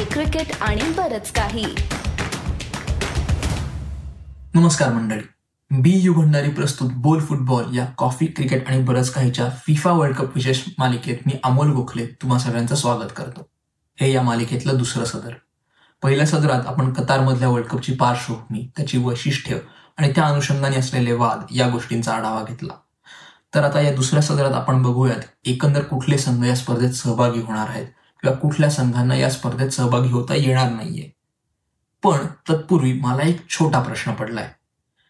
Coffee cricket आणि बरच काही. नमस्कार मंडळी. बी यू भंडारी प्रस्तुत बोल फुटबॉल या कॉफी क्रिकेट आणि बरंच काहीच्या फिफा वर्ल्ड कप विशेष मालिकेत मी अमोल गोखले तुम्हा सगळ्यांचं स्वागत करतो. हे या मालिकेतलं दुसरं सदर. पहिल्या सदरात आपण कतारमधल्या वर्ल्ड कपची पार्श्वभूमी त्याची वैशिष्ट्य आणि त्या अनुषंगाने असलेले वाद या गोष्टींचा आढावा घेतला. तर आता या दुसऱ्या सदरात आपण बघूयात एकंदर कुठले संघ या स्पर्धेत सहभागी होणार आहेत? किंवा कुठल्या संघांना या स्पर्धेत सहभागी होता येणार नाहीये. पण तत्पूर्वी मला एक छोटा प्रश्न पडलाय.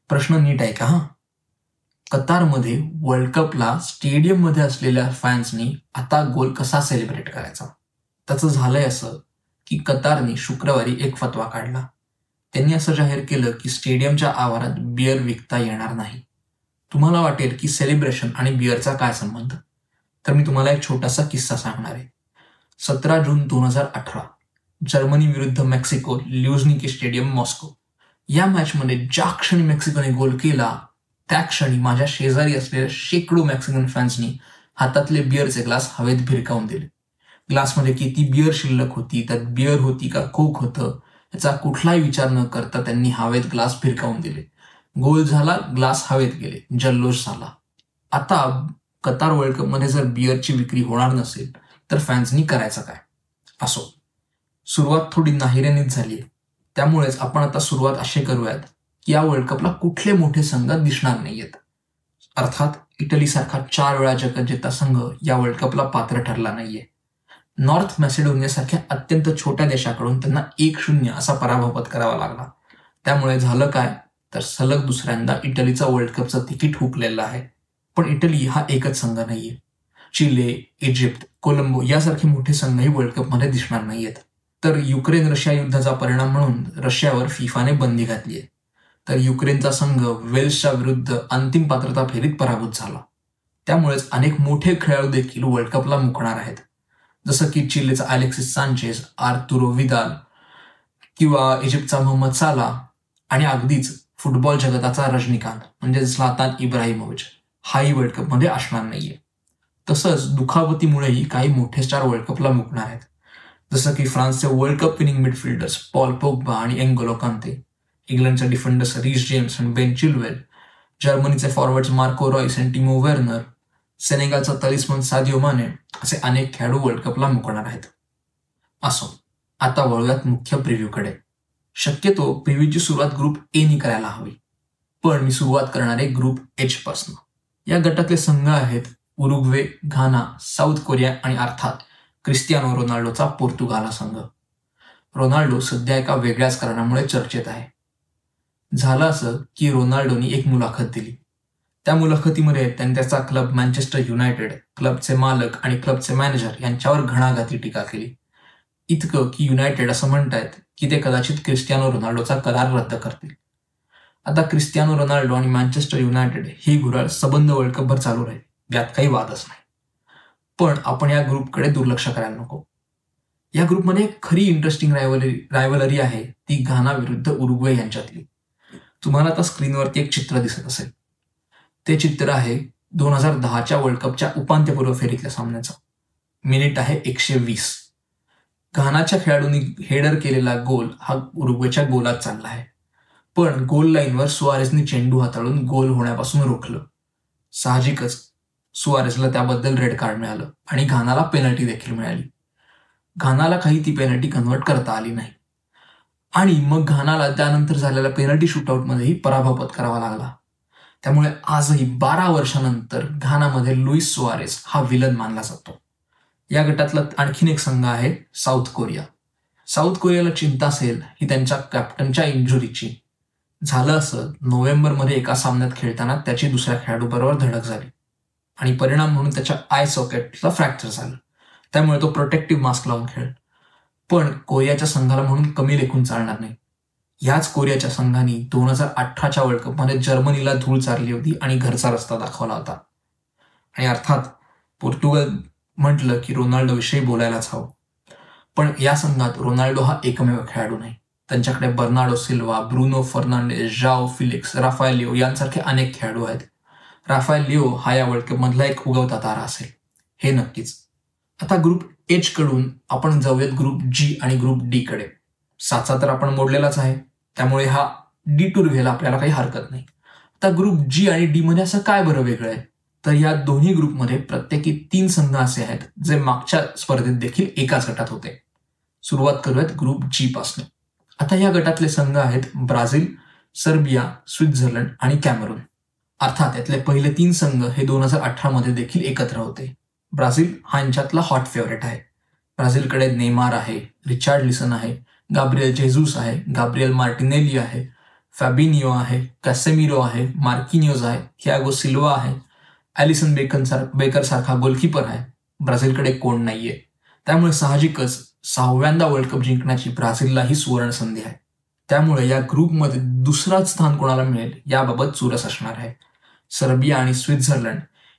प्रश्न नीट आहे का हा? कतारमध्ये वर्ल्ड कपला स्टेडियममध्ये असलेल्या फॅन्सनी आता गोल कसा सेलिब्रेट करायचा? त्याचं झालंय असं की कतारने शुक्रवारी एक फतवा काढला. त्यांनी असं जाहीर केलं की स्टेडियमच्या आवारात बियर विकता येणार नाही. तुम्हाला वाटेल की सेलिब्रेशन आणि बियरचा काय संबंध? तर मी तुम्हाला एक छोटासा किस्सा सांगणार आहे. सतरा जून दोन हजार अठरा जर्मनी विरुद्ध मेक्सिको ल्युझनिकी स्टेडियम मॉस्को. या मॅचमध्ये ज्या क्षणी मेक्सिकोने गोल केला त्या क्षणी माझ्या शेजारी असलेल्या शेकडो मेक्सिकन फॅन्सनी हातातले बिअरचे ग्लास हवेत भिरकावून दिले. ग्लासमध्ये किती बिअर शिल्लक होती त्यात बिअर होती का कोक होतं याचा कुठलाही विचार न करता त्यांनी हवेत ग्लास भिरकावून दिले. गोल झाला ग्लास हवेत गेले जल्लोष झाला. आता कतार वर्ल्ड कपमध्ये जर बिअरची विक्री होणार नसेल तर फॅन्सनी करायचं काय? असो. सुरुवात थोडी नाहिरेनीच झाली त्यामुळेच आपण आता सुरुवात अशी करूयात की या वर्ल्ड कपला कुठले मोठे संघ दिसणार नाहीयेत. अर्थात इटलीसारखा चार वेळा जगज्जेता संघ या वर्ल्ड कपला पात्र ठरला नाहीये. नॉर्थ मॅसेडोनियासारख्या अत्यंत छोट्या देशाकडून त्यांना एक शून्य असा पराभव पत्करावा लागला. त्यामुळे झालं काय? तर सलग दुसऱ्यांदा इटलीचा वर्ल्ड कपचं तिकीट हुकलेलं आहे. पण इटली हा एकच संघ नाहीये. चिले इजिप्त कोलंबो यासारखे मोठे संघही वर्ल्ड कपमध्ये दिसणार नाहीयेत. तर युक्रेन रशिया युद्धाचा परिणाम म्हणून रशियावर फिफाने बंदी घातली आहे. तर युक्रेनचा संघ वेल्सच्या विरुद्ध अंतिम पात्रता फेरीत पराभूत झाला. त्यामुळेच अनेक मोठे खेळाडू देखील वर्ल्ड कपला मुकणार आहेत. जसं की चिलेचा अलेक्सिस सांचेस आर्तुरो विदाल किंवा इजिप्तचा मोहम्मद साला आणि अगदीच फुटबॉल जगताचा रजनीकांत म्हणजे झ्लातान इब्राहिमोविच हाही वर्ल्ड कपमध्ये असणार नाहीये. तसंच दुखापतीमुळेही काही मोठे स्टार वर्ल्ड कपला मुकणार आहेत. जसं की फ्रान्सचे world cup winning midfielders Paul Pogba आणि एंगोलो कांते इंग्लंडचे डिफेंडर्स रिस जेम्स आणि बेन चिलवेल जर्मनीचे फॉरवर्ड्स मार्को रॉयस आणि टिमो वेर्नर सेनेगालचा तलिस्मन सादिओ माने असे अनेक खेळाडू वर्ल्ड कपला मुकणार आहेत. असो आता वळूयात मुख्य प्रिव्ह्यूकडे. शक्यतो प्रिव्ह्यूची सुरुवात ग्रुप एनी करायला हवी. पण मी सुरुवात करणार आहे ग्रुप एच पासून. या गटातले संघ आहेत उरुग्वे घाना साऊथ कोरिया आणि अर्थात क्रिस्टियानो रोनाल्डोचा पोर्तुगाल हा संघ. रोनाल्डो सध्या एका वेगळ्याच कारणामुळे चर्चेत आहे. झालं असं की रोनाल्डोनी एक मुलाखत दिली. त्या मुलाखतीमध्ये त्यांनी त्याचा क्लब मँचेस्टर युनायटेड क्लबचे मालक आणि क्लबचे मॅनेजर यांच्यावर घणाघाती टीका केली. इतकं की युनायटेड असं म्हणतायत की ते कदाचित क्रिस्टियानो रोनाल्डोचा करार रद्द करतील. आता क्रिस्टियानो रोनाल्डो आणि मँचेस्टर युनायटेड ही गुराळ सबंध वर्ल्ड कपभर चालू राहील. यात काही वादच नाही. पण आपण या ग्रुपकडे दुर्लक्ष करायला नको. या ग्रुपमध्ये खरी इंटरेस्टिंग रायवलरी रायवलरी आहे ती घाना विरुद्ध उरुग्वे यांच्यातली. तुम्हाला आता स्क्रीनवरती एक चित्र दिसत असेल. ते चित्र आहे दोन हजार दहाच्या वर्ल्ड कपच्या उपांत्यपूर्व फेरीतल्या सामन्याचं. मिनिट आहे एकशे वीस. घानाच्या खेळाडूंनी हेडर केलेला गोल हा उरुग्वेच्या गोलात चालला आहे. पण गोल लाईनवर सुआरेसनी चेंडू हाताळून गोल होण्यापासून रोखलं. साहजिकच सुआरेसला त्याबद्दल रेड कार्ड मिळालं आणि घानाला पेनल्टी देखील मिळाली. घानाला काही ती पेनल्टी कन्वर्ट करता आली नाही. आणि मग घानाला त्यानंतर झालेल्या पेनल्टी शूटआउटमध्येही पराभव पत्करावा लागला. त्यामुळे आजही बारा वर्षानंतर घानामध्ये लुईस सुआरेस हा विलन मानला जातो. या गटातला आणखीन एक संघ आहे साऊथ कोरिया. साऊथ कोरियाला चिंता असेल ही त्यांच्या कॅप्टनच्या इंजुरीची. झालं असं नोव्हेंबरमध्ये एका सामन्यात खेळताना त्याची दुसऱ्या खेळाडूबरोबर धडक झाली. आणि परिणाम म्हणून त्याच्या आय सॉकेटला फ्रॅक्चर झालं त्यामुळे तो प्रोटेक्टिव्ह मास्क लावून खेळ पण कोरियाच्या संघाला म्हणून कमी लेखून चालणार नाही. याच कोरियाच्या संघाने दोन हजार अठराच्या वर्ल्ड कपमध्ये जर्मनीला धूळ चारली होती आणि घरचा रस्ता दाखवला होता. आणि अर्थात पोर्तुगल म्हटलं की रोनाल्डो विषयी बोलायलाच हवं. पण या संघात रोनाल्डो हा एकमेव खेळाडू नाही. त्यांच्याकडे Bernardo Silva Bruno Fernandes Joao Felix Rafael Leao यांसारखे अनेक खेळाडू आहेत. राफायल लिओ हा या वर्ल्ड कपमधला एक उगवता तारा असेल. हे नक्कीच. आता ग्रुप एच कडून आपण जाऊयात ग्रुप जी आणि ग्रुप डी कडे. साचा तर आपण मोडलेलाच आहे. त्यामुळे हा डी टूर घ्यायला आपल्याला काही हरकत नाही. आता ग्रुप जी आणि डी मध्ये असं काय बरं वेगळं आहे? तर या दोन्ही ग्रुपमध्ये प्रत्येकी तीन संघ असे आहेत जे मागच्या स्पर्धेत देखील एकाच गटात होते. सुरुवात करूयात ग्रुप जी पासून. आता या गटातले संघ आहेत ब्राझील सर्बिया स्वित्झर्लंड आणि कॅमेरून. अर्थात यातले पहिले तीन संघ हे दोन हजार अठरा मध्ये देखील एकत्र होते. ब्राझील हा यांच्यातला हॉट फेवरेट आहे. ब्राझीलकडे नेमार आहे रिचार्ड लिसन आहे गाब्रियल जेझूस आहे गाब्रियल मार्टिनेली आहे फॅबिनिओ आहे कॅसेमिरो आहे मार्किनिओज आहे थियागो सिल्वा आहे ॲलिसन बेकन सार बेकर सारखा गोलकीपर आहे. ब्राझीलकडे कोण नाहीये. त्यामुळे साहजिकच सहाव्यांदा वर्ल्ड कप जिंकण्याची ब्राझीलला ही सुवर्ण संधी आहे. त्यामुळे या ग्रुपमध्ये दुसरा स्थान कोणाला मिळेल याबाबत चुरस असणार आहे. सर्बिया आणि स्वित्झर्लंड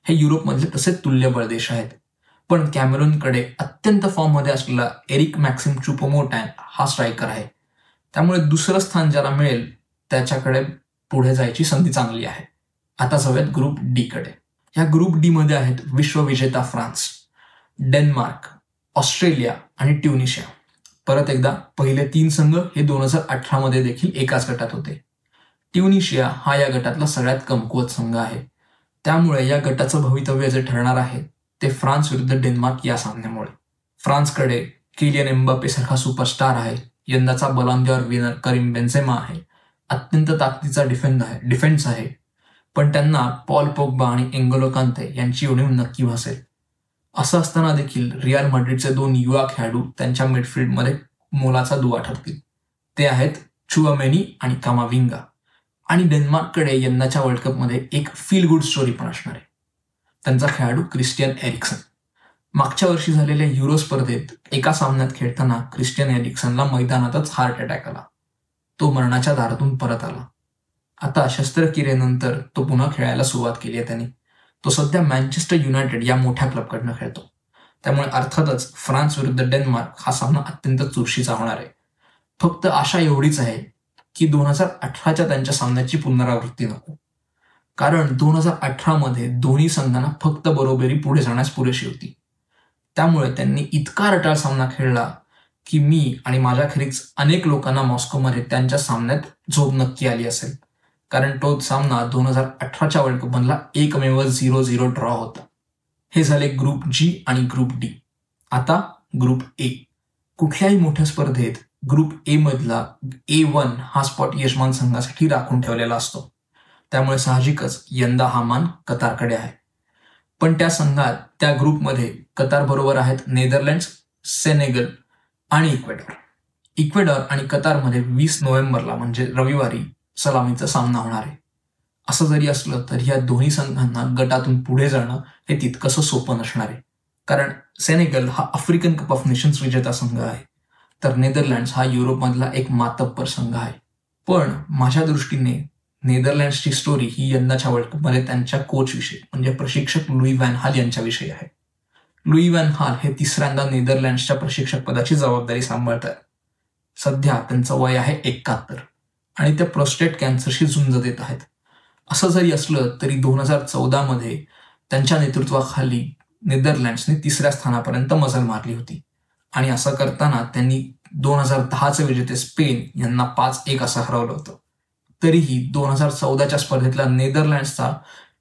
हे युरोपमधले तसे तुल्यबळ देश आहेत. पण कॅमेरूनकडे अत्यंत फॉर्ममध्ये असलेला एरिक मॅक्सिम चुपोमोटॅन हा स्ट्रायकर आहे. त्यामुळे दुसरं स्थान ज्याला मिळेल त्याच्याकडे पुढे जायची संधी चांगली आहे. आता जाऊयात ग्रुप डी कडे. या ग्रुप डी मध्ये आहेत विश्वविजेता फ्रान्स डेन्मार्क ऑस्ट्रेलिया आणि ट्युनिशिया. परत एकदा पहिले तीन संघ हे दोन हजार अठरा मध्ये देखील एकाच गटात होते. ट्युनिशिया हा या गटातला सगळ्यात कमकुवत संघ आहे. त्यामुळे या गटाचं भवितव्य जे ठरणार आहे ते फ्रान्स विरुद्ध डेन्मार्क या सामन्यामुळे. फ्रान्सकडे किलियन एम्बापे सारखा सुपरस्टार आहे यंदाचा बलांद्यावर विनर करीम बेन्झेमा आहे अत्यंत ताकदीचा डिफेंड आहे डिफेन्स आहे. पण त्यांना पॉल पोगबा आणि एंगोलो कांते यांची उणीव नक्की भासेल. असं असताना देखील रियाल मड्रिडचे दोन युवा खेळाडू त्यांच्या मिडफिल्डमध्ये मोलाचा दुवा ठरतील. ते आहेत चुअमेनी आणि कामाविंगा. आणि डेन्मार्ककडे यंदाच्या वर्ल्ड कपमध्ये एक फील गुड स्टोरी पण असणार आहे. त्यांचा खेळाडू क्रिस्टियन एरिक्सन मागच्या वर्षी झालेल्या युरो स्पर्धेत एका सामन्यात खेळताना क्रिस्टियन एरिक्सनला मैदानातच हार्ट अटॅक आला. तो मरणाच्या दारातून परत आला. आता शस्त्रक्रियेनंतर तो पुन्हा खेळायला सुरुवात केली आहे त्यांनी. तो सध्या मँचेस्टर युनायटेड या मोठ्या क्लबकडनं खेळतो. त्यामुळे अर्थातच फ्रान्स विरुद्ध डेन्मार्क हा सामना अत्यंत चुरशीचा होणार आहे. फक्त आशा एवढीच आहे की दोन हजार अठराच्या त्यांच्या सामन्याची पुनरावृत्ती नको. कारण दोन हजार अठरा मध्ये दोन्ही संघांना फक्त बरोबरी पुढे जाण्यास पुरेशी होती. त्यामुळे त्यांनी इतका रटाळ सामना खेळला की मी आणि माझ्याखेरीज अनेक लोकांना मॉस्कोमध्ये त्यांच्या सामन्यात झोप नक्की आली असेल. कारण तो सामना दोन हजार अठराच्या वर्ल्ड कपमधला एकमेव झिरो झिरो ड्रॉ होता. हे झाले ग्रुप जी आणि ग्रुप डी आता ग्रुप ए कुठल्याही मोठ्या स्पर्धेत ग्रुप ए मधला ए वन हा स्पॉट यजमान संघासाठी राखून ठेवलेला असतो. त्यामुळे साहजिकच यंदा हा मान कतारकडे आहे. पण त्या संघात त्या ग्रुपमध्ये कतार बरोबर आहेत नेदरलँड्स सेनेगल आणि इक्वेडॉर. इक्वेडॉर आणि कतारमध्ये वीस नोव्हेंबरला म्हणजे रविवारी सलामीचा सामना होणार आहे. असं जरी असलं तरी या दोन्ही संघांना गटातून पुढे जाणं हे तितकंसं सोपं नसणार आहे. कारण सेनेगल हा आफ्रिकन कप ऑफ नेशन्स विजेता संघ आहे. तर नेदरलँड्स हा युरोपमधला एक मातब्बर संघ आहे. पण माझ्या दृष्टीने नेदरलँड्सची स्टोरी ही यंदाच्या वर्ल्ड कपमध्ये त्यांच्या कोचविषयी म्हणजे प्रशिक्षक लुई व्हॅन हाल यांच्याविषयी आहे. लुई व्हॅन हाल हे तिसऱ्यांदा नेदरलँड्सच्या प्रशिक्षक पदाची जबाबदारी सांभाळतात. सध्या त्यांचं वय आहे एकाहत्तर आणि त्या प्रोस्टेट कॅन्सरशी झुंज देत आहेत. असं जरी असलं तरी दोन हजार चौदामध्ये त्यांच्या नेतृत्वाखाली नेदरलँड्सने तिसऱ्या स्थानापर्यंत मजल मारली होती. आणि असं करताना त्यांनी दोन हजार दहाचं विजेते स्पेन यांना पाच एक असं हरवलं होतं. तरीही दोन हजार चौदाच्या स्पर्धेतला नेदरलँड्सचा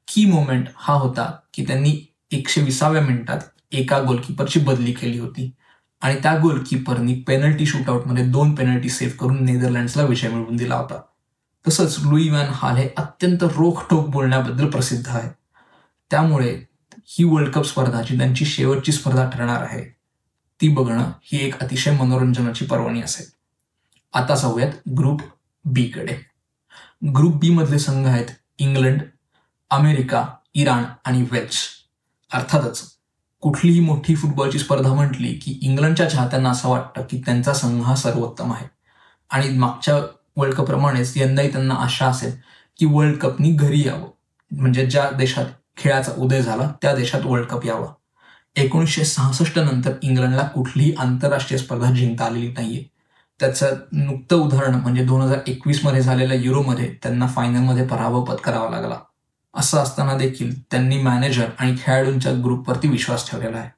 की मोमेंट हा होता की त्यांनी एकशे विसाव्या मिनिटात एका गोलकीपरची बदली केली होती. आणि त्या गोलकीपरनी पेनल्टी शूटआउटमध्ये दोन पेनल्टी सेव्ह करून नेदरलँड्सला विजय मिळवून दिला होता. तसंच लुई वॅन हाल हे अत्यंत रोखठोक बोलण्याबद्दल प्रसिद्ध आहे. त्यामुळे ही वर्ल्ड कप स्पर्धा जी त्यांची शेवटची स्पर्धा ठरणार आहे. ती बघणं ही एक अतिशय मनोरंजनाची पर्वणी असेल. आता जाऊयात ग्रुप बी कडे. ग्रुप बी मधले संघ आहेत इंग्लंड अमेरिका इराण आणि वेल्स अर्थातच कुठलीही मोठी फुटबॉलची स्पर्धा म्हटली की इंग्लंडच्या चाहत्यांना असं वाटतं की त्यांचा संघ हा सर्वोत्तम आहे. आणि मागच्या वर्ल्ड कप प्रमाणेच यंदाही त्यांना आशा असेल की वर्ल्ड कपनी घरी यावं. म्हणजे ज्या देशात खेळाचा उदय झाला त्या देशात वर्ल्ड कप यावा. एकोणीसशे सहासष्ट नंतर इंग्लंडला कुठलीही आंतरराष्ट्रीय स्पर्धा जिंकता आलेली नाहीये. त्याचं नुकतं उदाहरण म्हणजे दोन हजार एकवीसमध्ये झालेल्या युरोमध्ये त्यांना फायनलमध्ये पराभव पत्करावा लागला. असं असताना देखील त्यांनी मॅनेजर आणि खेळाडूंच्या ग्रुपवरती विश्वास ठेवलेला आहे.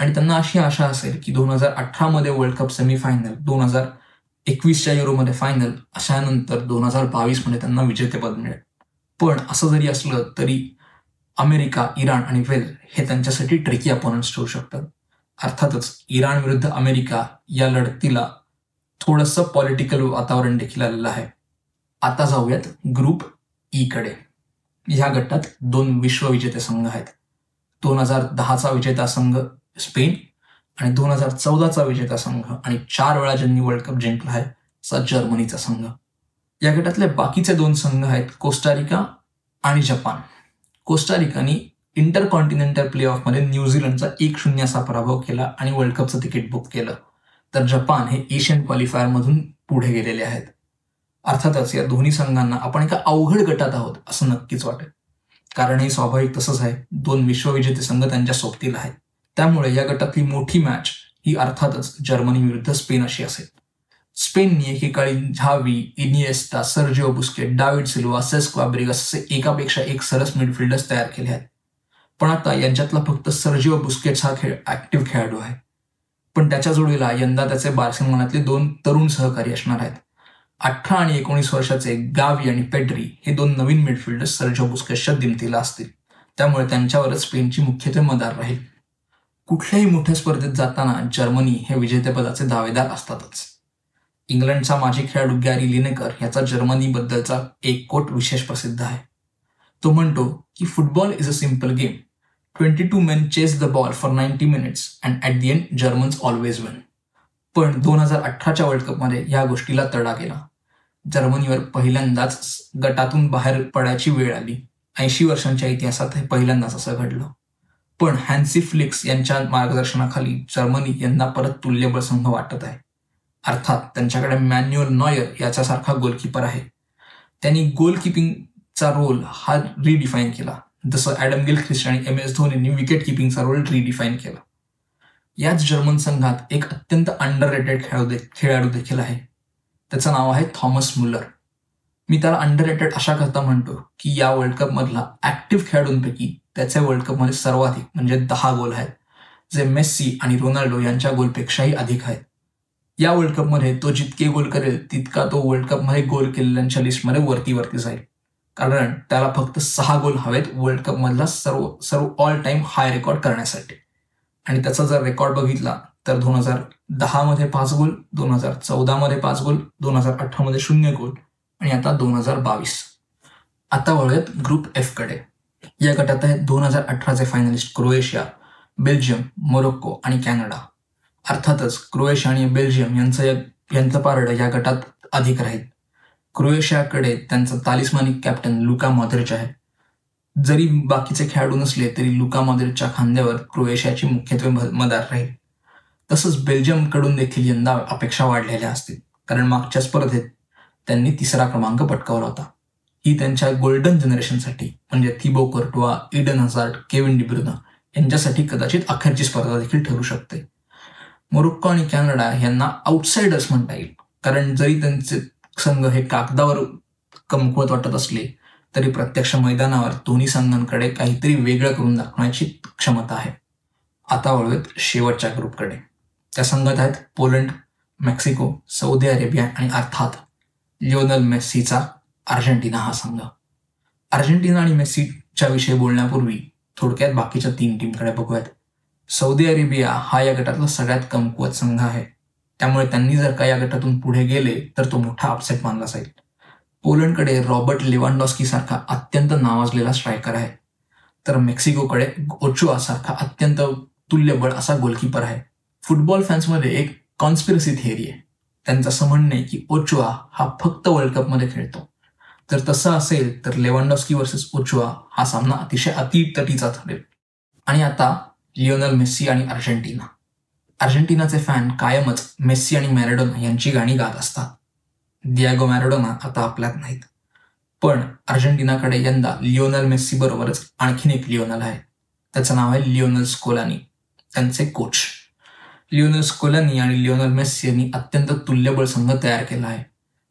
आणि त्यांना अशी आशा असेल की दोन हजार अठरामध्ये वर्ल्ड कप सेमीफायनल दोन हजार एकवीसच्या युरोमध्ये फायनल अशानंतर दोन हजार बावीसमध्ये त्यांना विजेतेपद मिळेल. पण असं जरी असलं तरी अमेरिका इराण आणि वेल हे त्यांच्यासाठी ट्रिकी अपोनंट्स ठेवू शकतात. अर्थातच इराण विरुद्ध अमेरिका या लढतीला थोडंसं पॉलिटिकल वातावरण देखील आलेलं आहे. आता जाऊयात ग्रुप ई e कडे. ह्या गटात दोन विश्वविजेते संघ आहेत. दोन हजार दहाचा विजेता संघ स्पेन आणि दोन हजार चौदाचा विजेता संघ आणि चार वेळा ज्यांनी वर्ल्ड कप जिंकला आहे असा जर्मनीचा संघ. या गटातले बाकीचे दोन संघ आहेत कोस्टारिका आणि जपान. कोस्टारिकानी इंटर कॉन्टिनेंटल प्ले ऑफमध्ये न्यूझीलंडचा एक शून्य असा पराभव केला आणि वर्ल्ड कपचं तिकीट बुक केलं. तर जपान हे एशियन क्वालिफायरमधून पुढे गेलेले आहेत. अर्थातच या दोन्ही संघांना आपण एका अवघड गटात आहोत असं नक्कीच वाटेल. कारण हे स्वाभाविक तसंच आहे दोन विश्वविजेते संघ त्यांच्या सोबतील आहेत. त्यामुळे या गटातली मोठी मॅच ही अर्थातच जर्मनी विरुद्ध स्पेन अशी असेल. स्पेनने एकेकाळी Xavi Iniesta Sergio Busquets David Silva Cesc Fabregas असे एकापेक्षा एक सरस मिडफिल्डर्स तयार केले आहेत. पण आता यांच्यातला फक्त सर्जिओ बुस्केट्स हा खेळ ऍक्टिव्ह खेळाडू आहे. पण त्याच्या जोडीला यंदा त्याचे बार्सिलोनातले दोन तरुण सहकारी असणार आहेत. अठरा आणि एकोणीस वर्षाचे गावी आणि पेड्री हे दोन नवीन मिडफिल्डर्स सर्जिओ बुस्केटच्या दिमतीला असतील. त्यामुळे त्यांच्यावरच स्पेनची मुख्यत्वे मदार राहील. कुठल्याही मोठ्या स्पर्धेत जाताना जर्मनी हे विजेतेपदाचे दावेदार असतातच. इंग्लंडचा माजी खेळाडू गॅरी लिनेकर याचा जर्मनीबद्दलचा एक कोट विशेष प्रसिद्ध आहे. तो म्हणतो की football is a simple game. Twenty two men chase the ball for ninety minutes and at the end Germans always win पण दोन हजार अठराच्या वर्ल्ड कपमध्ये या गोष्टीला तडा गेला. जर्मनीवर पहिल्यांदाच गटातून बाहेर पडायची वेळ आली. ऐंशी वर्षांच्या इतिहासात हे पहिल्यांदाच असं घडलं. पण हॅन्सी फ्लिक्स यांच्या मार्गदर्शनाखाली जर्मनी यांना परत तुल्यबळ संघ वाटत आहे. अर्थात त्यांच्याकडे मॅन्युअल नॉयर याच्यासारखा गोलकीपर आहे. त्यांनी गोलकीपिंगचा रोल हा रिडिफाईन केला. जसं ॲडम गिल ख्रिस्ट आणि एम एस धोनींनी विकेट किपिंगचा रोल रिडिफाईन केला. याच जर्मन संघात एक अत्यंत अंडर रेटेड खेळाडू खेळाडू देखील आहे. त्याचं नाव आहे थॉमस मुलर. मी त्याला अंडर रेटेड अशा करता म्हणतो की या वर्ल्ड कपमधला ऍक्टिव्ह खेळाडूंपैकी त्याचे वर्ल्ड कपमध्ये सर्वाधिक म्हणजे दहा गोल आहेत. जे मेस्सी आणि रोनाल्डो यांच्या गोलपेक्षाही अधिक आहेत. या वर्ल्ड कपमध्ये तो जितके गोल करेल तितका तो वर्ल्ड कपमध्ये गोल केलेल्यांच्या लिस्टमध्ये वरती वरती जाईल. कारण त्याला फक्त सहा गोल हवेत वर्ल्ड कपमधला सर्व सर्व ऑल टाइम हाय रेकॉर्ड करण्यासाठी. आणि त्याचा जर रेकॉर्ड बघितला तर दोन हजार दहामध्ये पाच गोल दोन हजार चौदामध्ये पाच गोल दोन हजार अठरामध्ये शून्य गोल आणि आता दोन हजार बावीस. आता वळूयात ग्रुप एफकडे या गटात आहेत दोन हजार अठराचे फायनलिस्ट क्रोएशिया बेल्जियम मोरोक्को आणि कॅनडा. अर्थातच क्रोएशिया आणि बेल्जियम यांचं यांचं पारडं या गटात अधिक राहील. क्रोएशियाकडे त्यांचा तालिस्मानिक कॅप्टन लुका मॉद्रिच आहे. जरी बाकीचे खेळाडू नसले तरी लुका मॉद्रिचच्या खांद्यावर क्रोएशियाची मुख्यत्वे मदार राहील. तसंच बेल्जियमकडून देखील यंदा अपेक्षा वाढलेल्या असतील. कारण मागच्या स्पर्धेत त्यांनी तिसरा क्रमांक पटकावला होता. ही त्यांच्या गोल्डन जनरेशनसाठी म्हणजे Thibaut Courtois Eden Hazard Kevin De Bruyne यांच्यासाठी कदाचित अखेरची स्पर्धा देखील ठरू शकते. मोरोक्को आणि कॅनडा यांना आउटसाइडर्स म्हणता येईल. कारण जरी त्यांचे संघ हे कागदावर कमकुवत वाटत असले तरी प्रत्यक्ष मैदानावर दोन्ही संघांकडे काहीतरी वेगळं करून दाखवण्याची क्षमता आहे. आता वळूयात शेवटच्या ग्रुपकडे. त्या संघात आहेत पोलंड मेक्सिको सौदी अरेबिया आणि अर्थात लिओनल मेस्सीचा अर्जेंटिना हा संघ. अर्जेंटिना आणि मेस्सीच्या विषयी बोलण्यापूर्वी थोडक्यात बाकीच्या तीन टीमकडे बघूयात. सौदी अरेबिया हा या गटातला सगळ्यात कमकुवत संघ आहे. त्यामुळे त्यांनी जर का या गटातून पुढे गेले तर तो मोठा अपसेट मानला जाईल. पोलंडकडे रॉबर्ट लेवांडॉस्की सारखा अत्यंत नावाजलेला स्ट्रायकर आहे. तर मेक्सिकोकडे ओचुआ सारखा अत्यंत तुल्यबळ असा गोलकीपर आहे. फुटबॉल फॅन्समध्ये एक कॉन्स्पिरसी थिअरी आहे. त्यांचं असं म्हणणं आहे की ओचुआ हा फक्त वर्ल्ड कपमध्ये खेळतो. तर तसं असेल तर लेवांडॉस्की वर्सेस ओचुआ हा सामना अतिशय अतितटीचा ठरेल. आणि आता लिओनल मेस्सी आणि अर्जेंटिना. अर्जेंटिनाचे फॅन कायमच मेस्सी आणि मॅरेडोना यांची गाणी गात असतात. दियागो मॅरेडोना आता आपल्यात नाहीत. पण अर्जेंटिनाकडे यंदा लिओनल मेस्सी बरोबरच आणखीन एक लिओनल आहे. त्याचं नाव आहे लिओनल स्कोलानी. त्यांचे कोच लिओनल स्कोलानी आणि लिओनल मेस्सी यांनी अत्यंत तुल्यबळ संघ तयार केला आहे.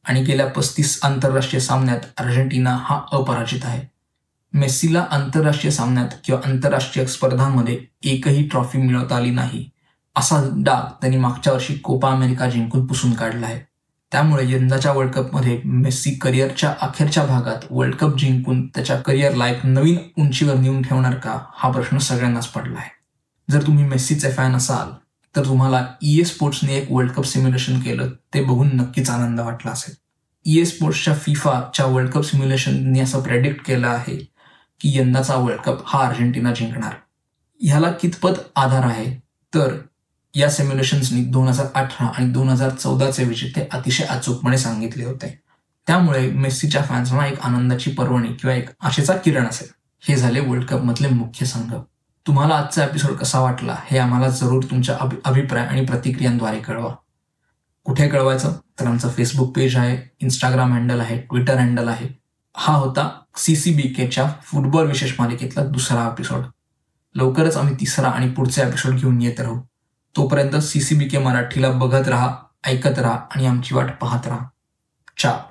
आणि गेल्या पस्तीस आंतरराष्ट्रीय सामन्यात अर्जेंटिना हा अपराजित आहे. मेस्सीला आंतरराष्ट्रीय सामन्यात किंवा आंतरराष्ट्रीय स्पर्धांमध्ये एकही ट्रॉफी मिळवता आली नाही असा डाग त्यांनी मागच्या वर्षी कोपा अमेरिका जिंकून पुसून काढला आहे. त्यामुळे यंदाच्या वर्ल्ड कपमध्ये मेस्सी करिअरच्या अखेरच्या भागात वर्ल्ड कप जिंकून त्याच्या करिअरला एक नवीन उंचीवर नेऊन ठेवणार का हा प्रश्न सगळ्यांनाच पडला आहे. जर तुम्ही मेस्सीचे फॅन असाल तर तुम्हाला ई ए स्पोर्ट्सने एक वर्ल्ड कप सिम्युलेशन केलं ते बघून नक्कीच आनंद वाटला असेल. ई ए स्पोर्ट्सच्या फिफाच्या वर्ल्ड कप सिम्युलेशनने असं प्रेडिक्ट केलं आहे की यंदाचा वर्ल्ड कप हा अर्जेंटिना जिंकणार. ह्याला कितपत आधार आहे? तर या सिम्युलेशन्सनी दोन हजार अठरा आणि दोन हजार चौदाचे विजेते अतिशय अचूकपणे सांगितले होते. त्यामुळे मेस्सीच्या फॅन्सना एक आनंदाची पर्वणी किंवा एक आशेचा किरण असेल. हे झाले वर्ल्ड कप मधले मुख्य संघ. तुम्हाला आजचा एपिसोड कसा वाटला हे आम्हाला जरूर तुमच्या अभिप्राय आणि प्रतिक्रियांद्वारे कळवा. कुठे कळवायचं? तर आमचं फेसबुक पेज आहे इंस्टाग्राम हँडल आहे ट्विटर हँडल आहे हा होता सीसीबी केच्या फुटबॉल विशेष मालिकेतला दुसरा एपिसोड लवकरच आम्ही तिसरा आणि पुढचा एपिसोड घेऊन येत राहू. तोपर्यंत सीसीबी के मराठीला बघत राहा ऐकत राहा आणि आमची वाट पाहत राहा. चा.